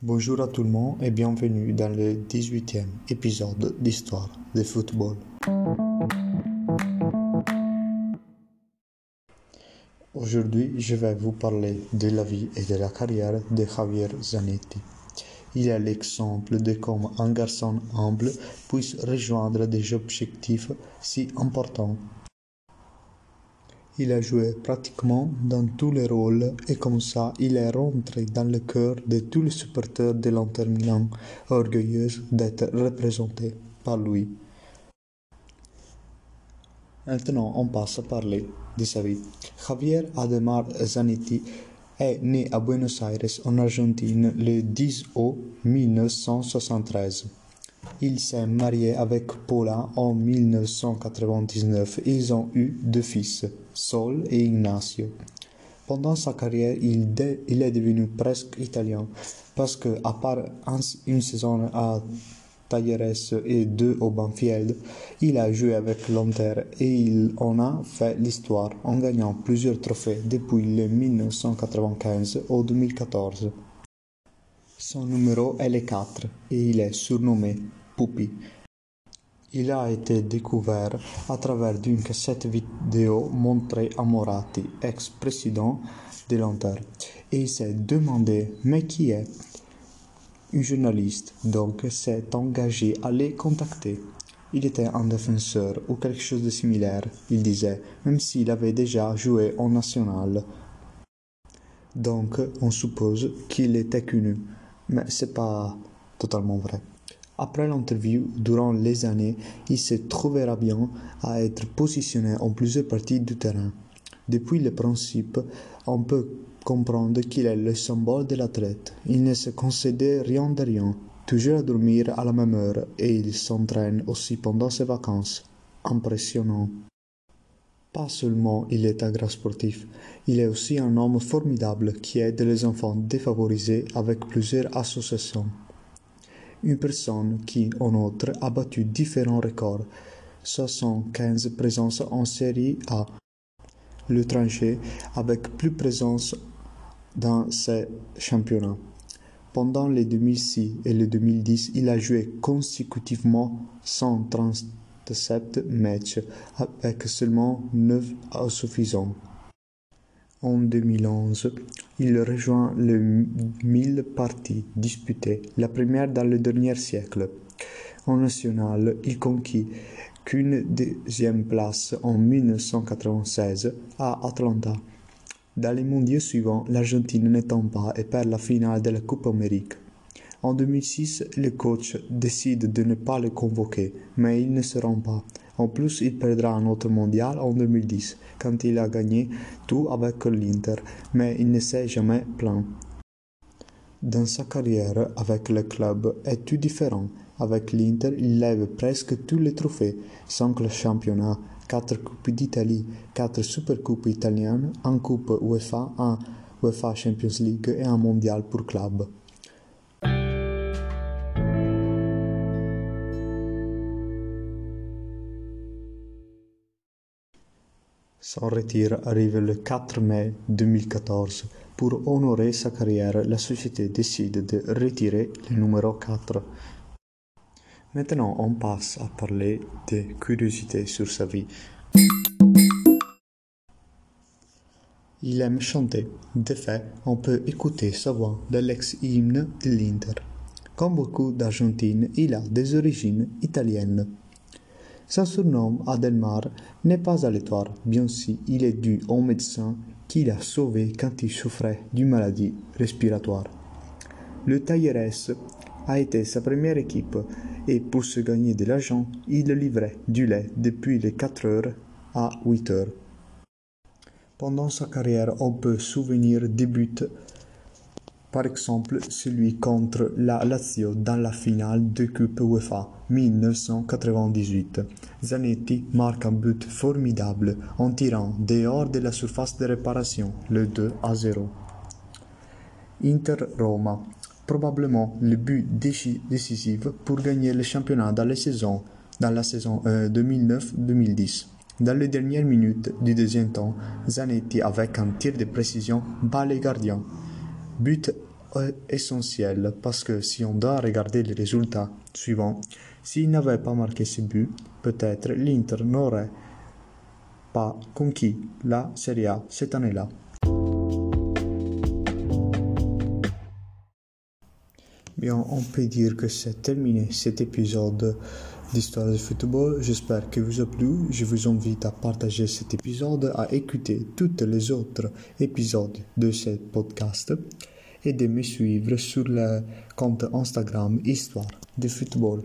Bonjour à tout le monde et bienvenue dans le 18e épisode d'Histoire de football. Aujourd'hui, je vais vous parler de la vie et de la carrière de Javier Zanetti. Il est l'exemple de comment un garçon humble puisse rejoindre des objectifs si importants. Il a joué pratiquement dans tous les rôles et comme ça, il est rentré dans le cœur de tous les supporters de l'Inter Milan, orgueilleux d'être représentés par lui. Maintenant, on passe à parler de sa vie. Javier Ademar Zanetti est né à Buenos Aires, en Argentine, le 10 août 1973. Il s'est marié avec Paula en 1999. Ils ont eu deux fils, Sol et Ignacio. Pendant sa carrière, il, est devenu presque italien parce que, à part une saison à Talleres et deux au Banfield, il a joué avec l'Inter et il en a fait l'histoire en gagnant plusieurs trophées depuis le 1995 au 2014. Son numéro est le 4 et il est surnommé Puppy. Il a été découvert à travers une cassette vidéo montrée à Moratti, ex-président de l'Inter, et il s'est demandé mais qui est un journaliste? Donc s'est engagé à les contacter. Il était un défenseur ou quelque chose de similaire, il disait, même s'il avait déjà joué en national. Donc on suppose qu'il était connu, mais c'est pas totalement vrai. Après l'interview, durant les années, il se trouvera bien à être positionné en plusieurs parties du terrain. Depuis le principe, on peut comprendre qu'il est le symbole de l'athlète. Il ne se concédait rien de rien, toujours à dormir à la même heure, et il s'entraîne aussi pendant ses vacances. Impressionnant. Pas seulement il est un grand sportif, il est aussi un homme formidable qui aide les enfants défavorisés avec plusieurs associations. Une personne qui, en outre, a battu différents records, 75 présences en série A, le tranché avec plus présence dans ces championnats. Pendant les 2006 et les 2010, il a joué consécutivement 137 matchs avec seulement 9 insuffisants. En 2011, il rejoint le 1000 parties disputées, la première dans le dernier siècle. En national, il conquit qu'une deuxième place en 1996 à Atlanta. Dans les mondiaux suivants, l'Argentine n'étant pas et perd la finale de la Coupe Amérique. En 2006, le coach décide de ne pas le convoquer, mais il ne se rend pas. En plus, il perdra un autre mondial en 2010, quand il a gagné tout avec l'Inter, mais il ne s'est jamais plaint. Dans sa carrière avec le club est tout différent? Avec l'Inter, il lève presque tous les trophées, 5 championnats, 4 coupes d'Italie, 4 supercoupes italiennes, un coupe UEFA, un UEFA Champions League et un mondial pour club. Son retire arrive le 4 mai 2014. Pour honorer sa carrière, la société décide de retirer le numéro 4. Maintenant, on passe à parler des curiosités sur sa vie. Il aime chanter. De fait, on peut écouter sa voix de l'ex-hymne de l'Inter. Comme beaucoup d'Argentines, il a des origines italiennes. Son surnom, Adelmar, n'est pas aléatoire, bien si il est dû au médecin qui l'a sauvé quand il souffrait d'une maladie respiratoire. Le Talleres a été sa première équipe et pour se gagner de l'argent, il livrait du lait depuis les 4 heures à 8 heures. Pendant sa carrière, on peut souvenir des buts par exemple celui contre la Lazio dans la finale de Coupe UEFA 1998. Zanetti marque un but formidable en tirant dehors de la surface de réparation le 2 à 0. Inter-Roma, probablement le but décisif pour gagner le championnat dans, la saison 2009-2010. Euh, dans les dernières minutes du deuxième temps, Zanetti, avec un tir de précision, bat les gardiens. But essentiel parce que si on doit regarder les résultats suivants, s'il n'avait pas marqué ses buts, peut-être l'Inter n'aurait pas conquis la Serie A cette année-là. Bien, on peut dire que c'est terminé cet épisode d'Histoire du football. J'espère que vous a plu. Je vous invite à partager cet épisode, à écouter tous les autres épisodes de ce podcast et de me suivre sur le compte Instagram Histoire du football.